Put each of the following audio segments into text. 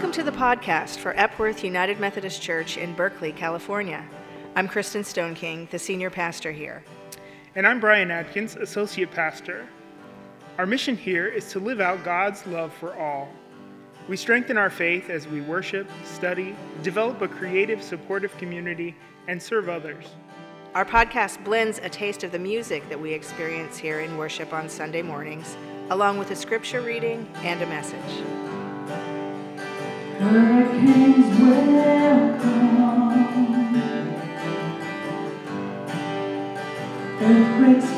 Welcome to the podcast for Epworth United Methodist Church in Berkeley, California. I'm Kristen Stone King, the senior pastor here. And I'm Brian Adkins, associate pastor. Our mission here is to live out God's love for all. We strengthen our faith as we worship, study, develop a creative, supportive community, and serve others. Our podcast blends a taste of the music that we experience here in worship on Sunday mornings, along with a scripture reading and a message. Hurricanes will come. Earthquakes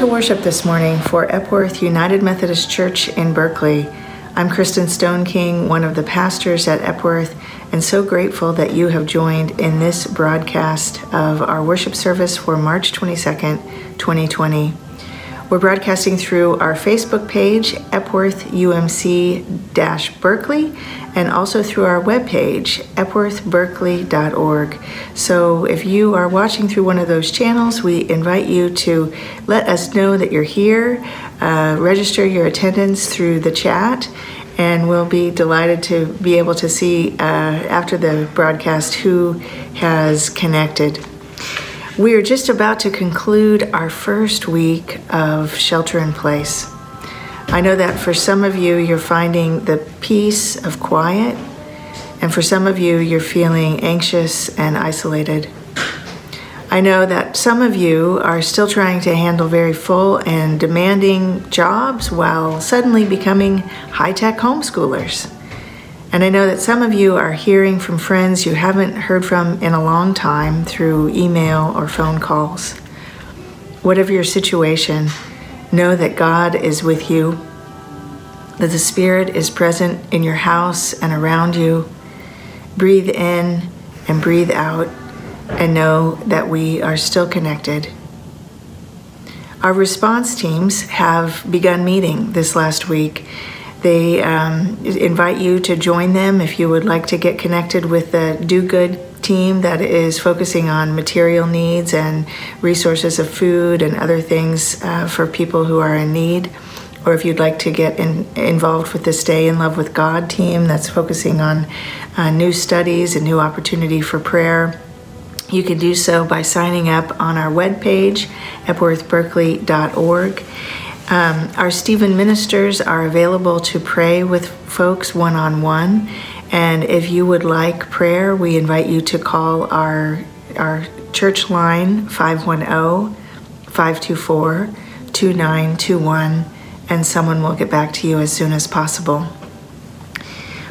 to worship this morning for Epworth United Methodist Church in Berkeley. I'm Kristen Stone King, one of the pastors at Epworth, and so grateful that you have joined in this broadcast of our worship service for March 22nd, 2020. We're broadcasting through our Facebook page, Epworth UMC Berkeley, and also through our webpage, epworthberkeley.org. So if you are watching through one of those channels, we invite you to let us know that you're here, uh, register your attendance through the chat, and we'll be delighted to be able to see uh, after the broadcast who has connected. We are just about to conclude our first week of shelter in place. I know that for some of you, you're finding the peace of quiet, and for some of you, you're feeling anxious and isolated. I know that some of you are still trying to handle very full and demanding jobs while suddenly becoming high tech homeschoolers. And I know that some of you are hearing from friends you haven't heard from in a long time through email or phone calls. Whatever your situation, know that God is with you, that the Spirit is present in your house and around you. Breathe in and breathe out, and know that we are still connected. Our response teams have begun meeting this last week they um, invite you to join them if you would like to get connected with the Do Good team that is focusing on material needs and resources of food and other things uh, for people who are in need. Or if you'd like to get in, involved with the Stay in Love with God team that's focusing on uh, new studies and new opportunity for prayer, you can do so by signing up on our webpage, epworthberkeley.org. Um, our Stephen ministers are available to pray with folks one on one. And if you would like prayer, we invite you to call our, our church line 510 524 2921, and someone will get back to you as soon as possible.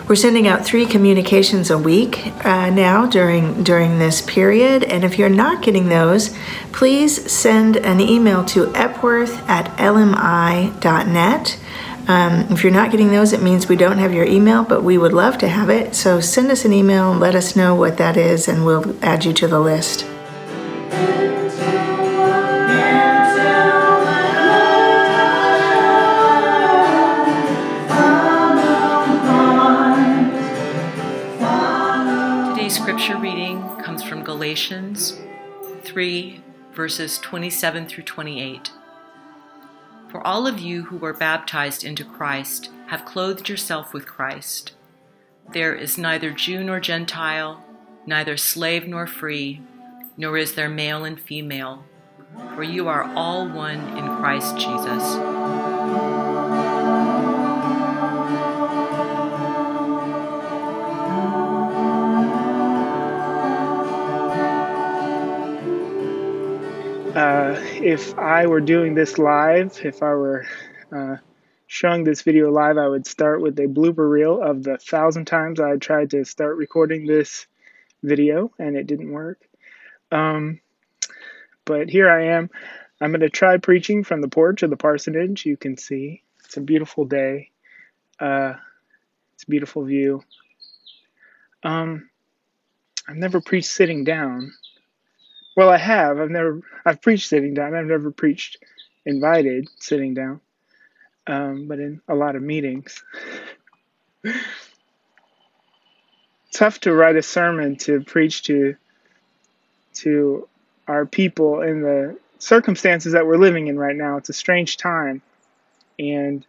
We're sending out three communications a week uh, now during during this period, and if you're not getting those, please send an email to epworth at lmi.net. Um, if you're not getting those, it means we don't have your email, but we would love to have it. So send us an email let us know what that is, and we'll add you to the list. Galatians 3, verses 27 through 28. For all of you who were baptized into Christ have clothed yourself with Christ. There is neither Jew nor Gentile, neither slave nor free, nor is there male and female, for you are all one in Christ Jesus. If I were doing this live, if I were uh, showing this video live, I would start with a blooper reel of the thousand times I tried to start recording this video and it didn't work. Um, but here I am. I'm going to try preaching from the porch of the parsonage. You can see it's a beautiful day. Uh, it's a beautiful view. Um, I've never preached sitting down Well, I have. I've never. I've preached sitting down. I've never preached invited sitting down, um, but in a lot of meetings. Tough to write a sermon to preach to to our people in the circumstances that we're living in right now. It's a strange time, and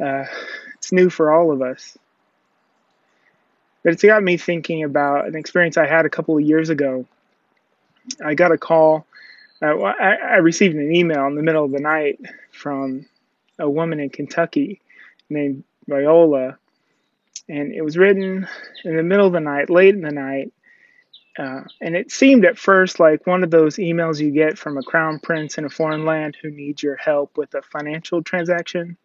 uh, it's new for all of us. But it's got me thinking about an experience I had a couple of years ago. I got a call. Uh, I, I received an email in the middle of the night from a woman in Kentucky named Viola, and it was written in the middle of the night, late in the night, uh, and it seemed at first like one of those emails you get from a crown prince in a foreign land who needs your help with a financial transaction.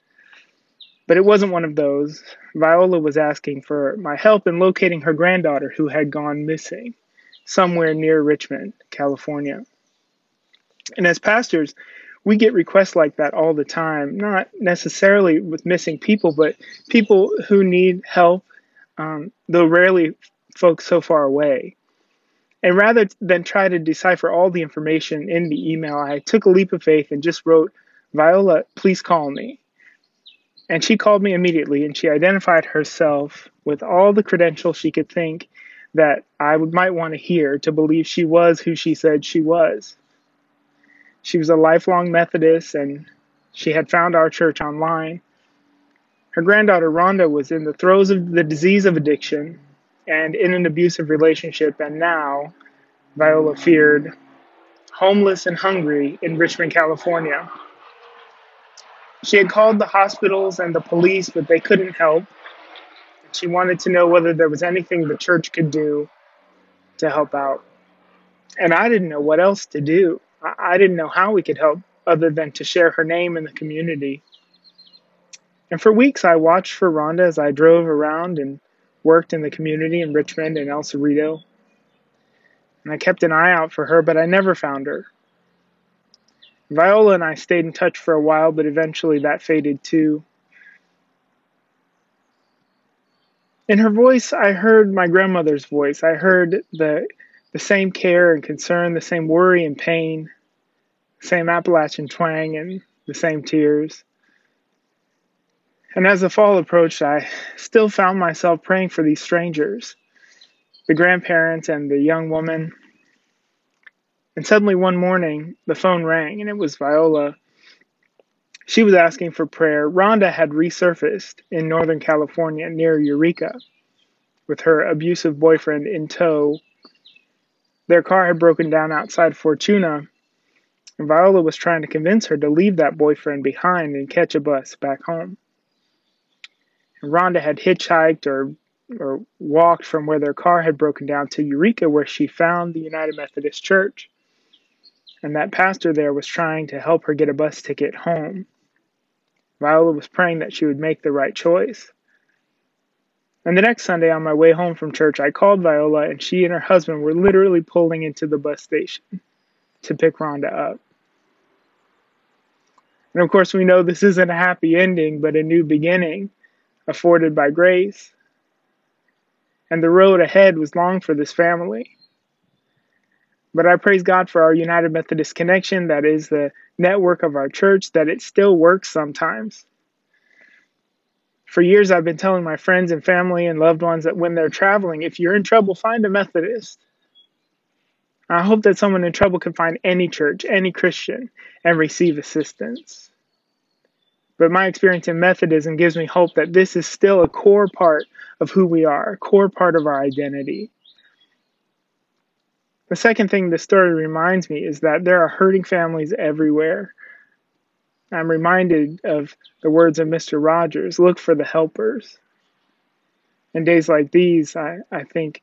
But it wasn't one of those. Viola was asking for my help in locating her granddaughter who had gone missing somewhere near Richmond, California. And as pastors, we get requests like that all the time, not necessarily with missing people, but people who need help, um, though rarely folks so far away. And rather than try to decipher all the information in the email, I took a leap of faith and just wrote, Viola, please call me. And she called me immediately and she identified herself with all the credentials she could think that I might want to hear to believe she was who she said she was. She was a lifelong Methodist and she had found our church online. Her granddaughter Rhonda was in the throes of the disease of addiction and in an abusive relationship, and now Viola feared homeless and hungry in Richmond, California. She had called the hospitals and the police, but they couldn't help. She wanted to know whether there was anything the church could do to help out. And I didn't know what else to do. I didn't know how we could help other than to share her name in the community. And for weeks, I watched for Rhonda as I drove around and worked in the community in Richmond and El Cerrito. And I kept an eye out for her, but I never found her. Viola and I stayed in touch for a while, but eventually that faded too. In her voice, I heard my grandmother's voice. I heard the, the same care and concern, the same worry and pain, same Appalachian twang, and the same tears. And as the fall approached, I still found myself praying for these strangers, the grandparents and the young woman. And suddenly one morning, the phone rang, and it was Viola. She was asking for prayer. Rhonda had resurfaced in Northern California near Eureka with her abusive boyfriend in tow. Their car had broken down outside Fortuna, and Viola was trying to convince her to leave that boyfriend behind and catch a bus back home. Rhonda had hitchhiked or or walked from where their car had broken down to Eureka, where she found the United Methodist Church. And that pastor there was trying to help her get a bus ticket home. Viola was praying that she would make the right choice. And the next Sunday, on my way home from church, I called Viola, and she and her husband were literally pulling into the bus station to pick Rhonda up. And of course, we know this isn't a happy ending, but a new beginning afforded by grace. And the road ahead was long for this family. But I praise God for our United Methodist connection, that is the network of our church, that it still works sometimes. For years, I've been telling my friends and family and loved ones that when they're traveling, if you're in trouble, find a Methodist. I hope that someone in trouble can find any church, any Christian, and receive assistance. But my experience in Methodism gives me hope that this is still a core part of who we are, a core part of our identity. The second thing this story reminds me is that there are hurting families everywhere. I'm reminded of the words of Mr. Rogers look for the helpers. In days like these, I, I think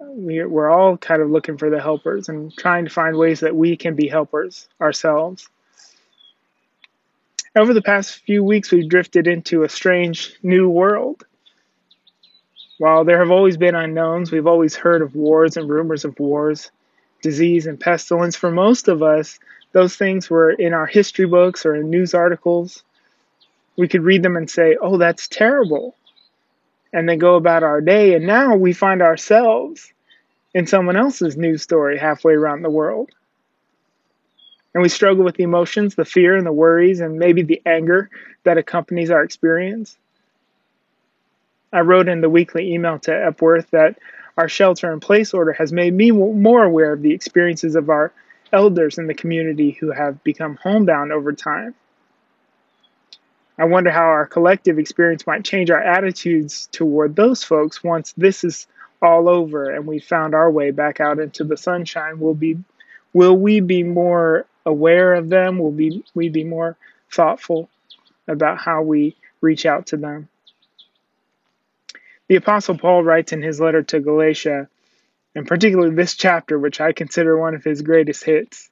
we, we're all kind of looking for the helpers and trying to find ways that we can be helpers ourselves. Over the past few weeks, we've drifted into a strange new world. While there have always been unknowns, we've always heard of wars and rumors of wars, disease and pestilence. For most of us, those things were in our history books or in news articles. We could read them and say, oh, that's terrible, and then go about our day. And now we find ourselves in someone else's news story halfway around the world. And we struggle with the emotions, the fear, and the worries, and maybe the anger that accompanies our experience. I wrote in the weekly email to Epworth that our shelter in place order has made me more aware of the experiences of our elders in the community who have become homebound over time. I wonder how our collective experience might change our attitudes toward those folks once this is all over and we found our way back out into the sunshine. Will be will we be more aware of them? Will be we be more thoughtful about how we reach out to them? The apostle Paul writes in his letter to Galatia, and particularly this chapter which I consider one of his greatest hits.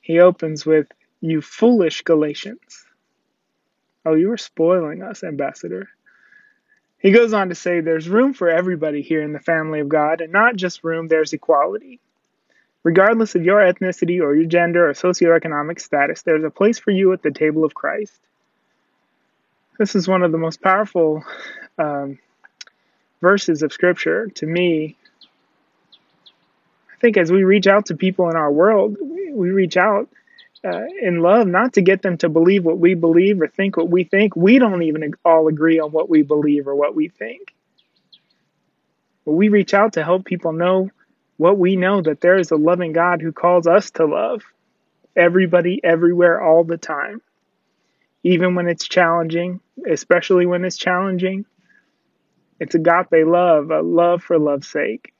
He opens with you foolish Galatians Oh, you are spoiling us, Ambassador. He goes on to say there's room for everybody here in the family of God, and not just room, there's equality. Regardless of your ethnicity or your gender or socioeconomic status, there's a place for you at the table of Christ. This is one of the most powerful um, verses of Scripture to me. I think as we reach out to people in our world, we reach out uh, in love, not to get them to believe what we believe or think what we think. We don't even all agree on what we believe or what we think. But we reach out to help people know what we know that there is a loving God who calls us to love everybody, everywhere, all the time. Even when it's challenging, especially when it's challenging, it's agape love, a love for love's sake.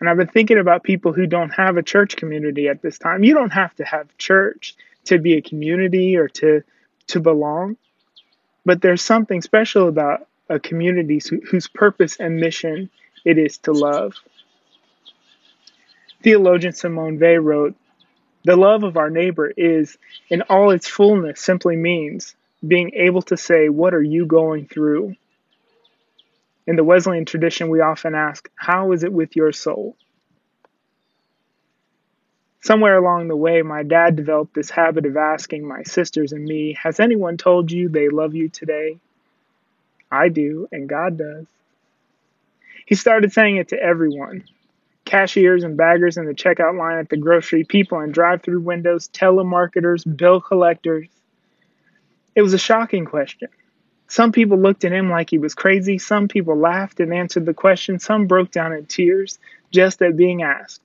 And I've been thinking about people who don't have a church community at this time. You don't have to have church to be a community or to to belong. But there's something special about a community whose purpose and mission it is to love. Theologian Simone Weil wrote, The love of our neighbor is, in all its fullness, simply means being able to say, What are you going through? In the Wesleyan tradition, we often ask, How is it with your soul? Somewhere along the way, my dad developed this habit of asking my sisters and me, Has anyone told you they love you today? I do, and God does. He started saying it to everyone cashiers and baggers in the checkout line at the grocery, people in drive through windows, telemarketers, bill collectors. It was a shocking question. Some people looked at him like he was crazy. Some people laughed and answered the question. Some broke down in tears just at being asked.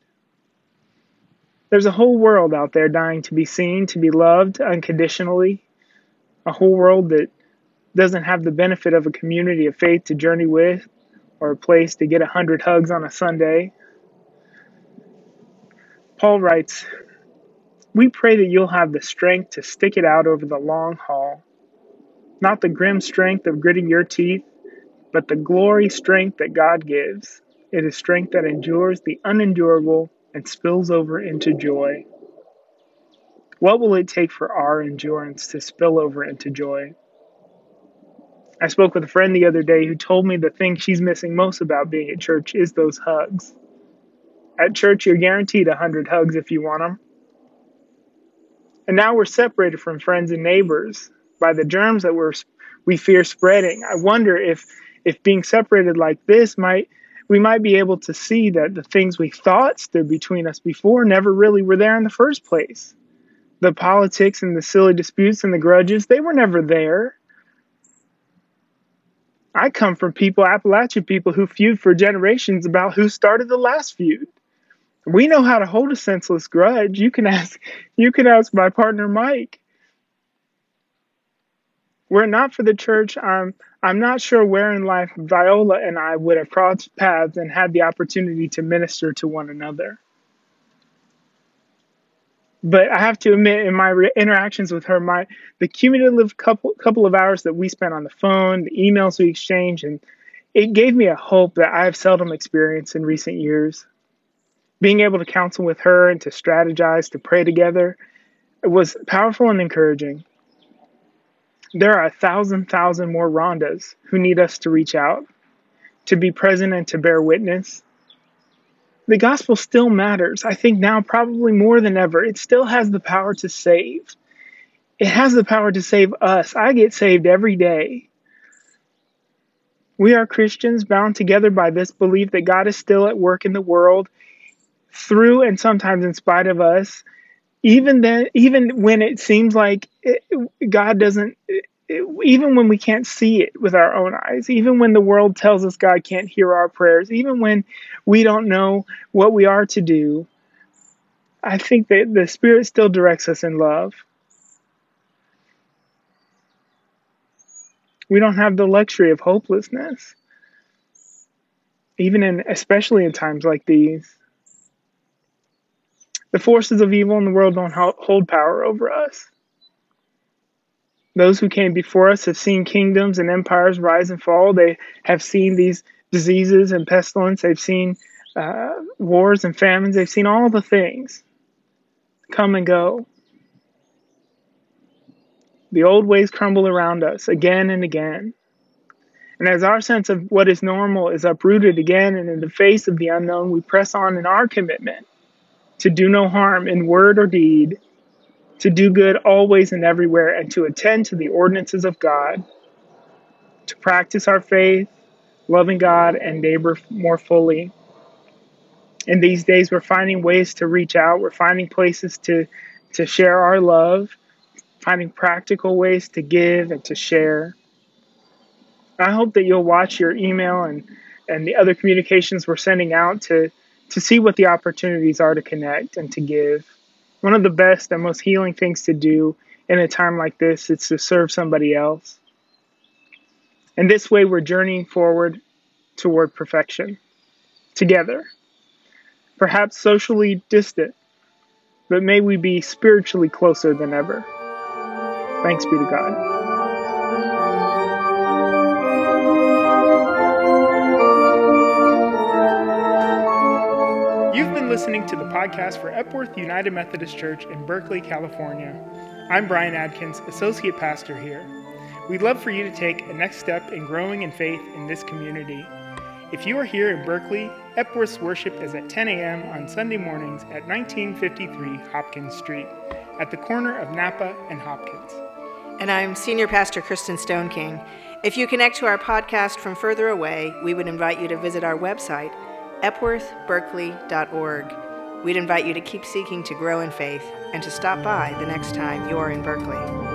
There's a whole world out there dying to be seen, to be loved unconditionally. A whole world that doesn't have the benefit of a community of faith to journey with or a place to get a hundred hugs on a Sunday. Paul writes, We pray that you'll have the strength to stick it out over the long haul not the grim strength of gritting your teeth, but the glory strength that God gives. It is strength that endures the unendurable and spills over into joy. What will it take for our endurance to spill over into joy? I spoke with a friend the other day who told me the thing she's missing most about being at church is those hugs. At church, you're guaranteed a hundred hugs if you want them. And now we're separated from friends and neighbors by the germs that we're we fear spreading. I wonder if if being separated like this might we might be able to see that the things we thought stood between us before never really were there in the first place. The politics and the silly disputes and the grudges, they were never there. I come from people, Appalachian people, who feud for generations about who started the last feud. We know how to hold a senseless grudge. You can ask you can ask my partner Mike. Were it not for the church, I'm I'm not sure where in life Viola and I would have crossed paths and had the opportunity to minister to one another. But I have to admit, in my re- interactions with her, my the cumulative couple couple of hours that we spent on the phone, the emails we exchanged, and it gave me a hope that I have seldom experienced in recent years. Being able to counsel with her and to strategize, to pray together, it was powerful and encouraging. There are a thousand thousand more Rhondas who need us to reach out, to be present, and to bear witness. The gospel still matters. I think now, probably more than ever, it still has the power to save. It has the power to save us. I get saved every day. We are Christians bound together by this belief that God is still at work in the world through and sometimes in spite of us. Even then, even when it seems like God doesn't, it, even when we can't see it with our own eyes, even when the world tells us God can't hear our prayers, even when we don't know what we are to do, I think that the Spirit still directs us in love. We don't have the luxury of hopelessness, even in, especially in times like these. The forces of evil in the world don't hold power over us. Those who came before us have seen kingdoms and empires rise and fall. They have seen these diseases and pestilence. They've seen uh, wars and famines. They've seen all the things come and go. The old ways crumble around us again and again. And as our sense of what is normal is uprooted again, and in the face of the unknown, we press on in our commitment to do no harm in word or deed, to do good always and everywhere, and to attend to the ordinances of God, to practice our faith, loving God and neighbor more fully. In these days, we're finding ways to reach out, we're finding places to, to share our love finding practical ways to give and to share. I hope that you'll watch your email and, and the other communications we're sending out to, to see what the opportunities are to connect and to give. One of the best and most healing things to do in a time like this is to serve somebody else. And this way, we're journeying forward toward perfection together. Perhaps socially distant, but may we be spiritually closer than ever. Thanks be to God. Listening to the podcast for Epworth United Methodist Church in Berkeley, California. I'm Brian Adkins, Associate Pastor here. We'd love for you to take a next step in growing in faith in this community. If you are here in Berkeley, Epworth's worship is at 10 a.m. on Sunday mornings at 1953 Hopkins Street, at the corner of Napa and Hopkins and I'm Senior Pastor Kristen Stone King. If you connect to our podcast from further away, we would invite you to visit our website, epworthberkeley.org. We'd invite you to keep seeking to grow in faith and to stop by the next time you're in Berkeley.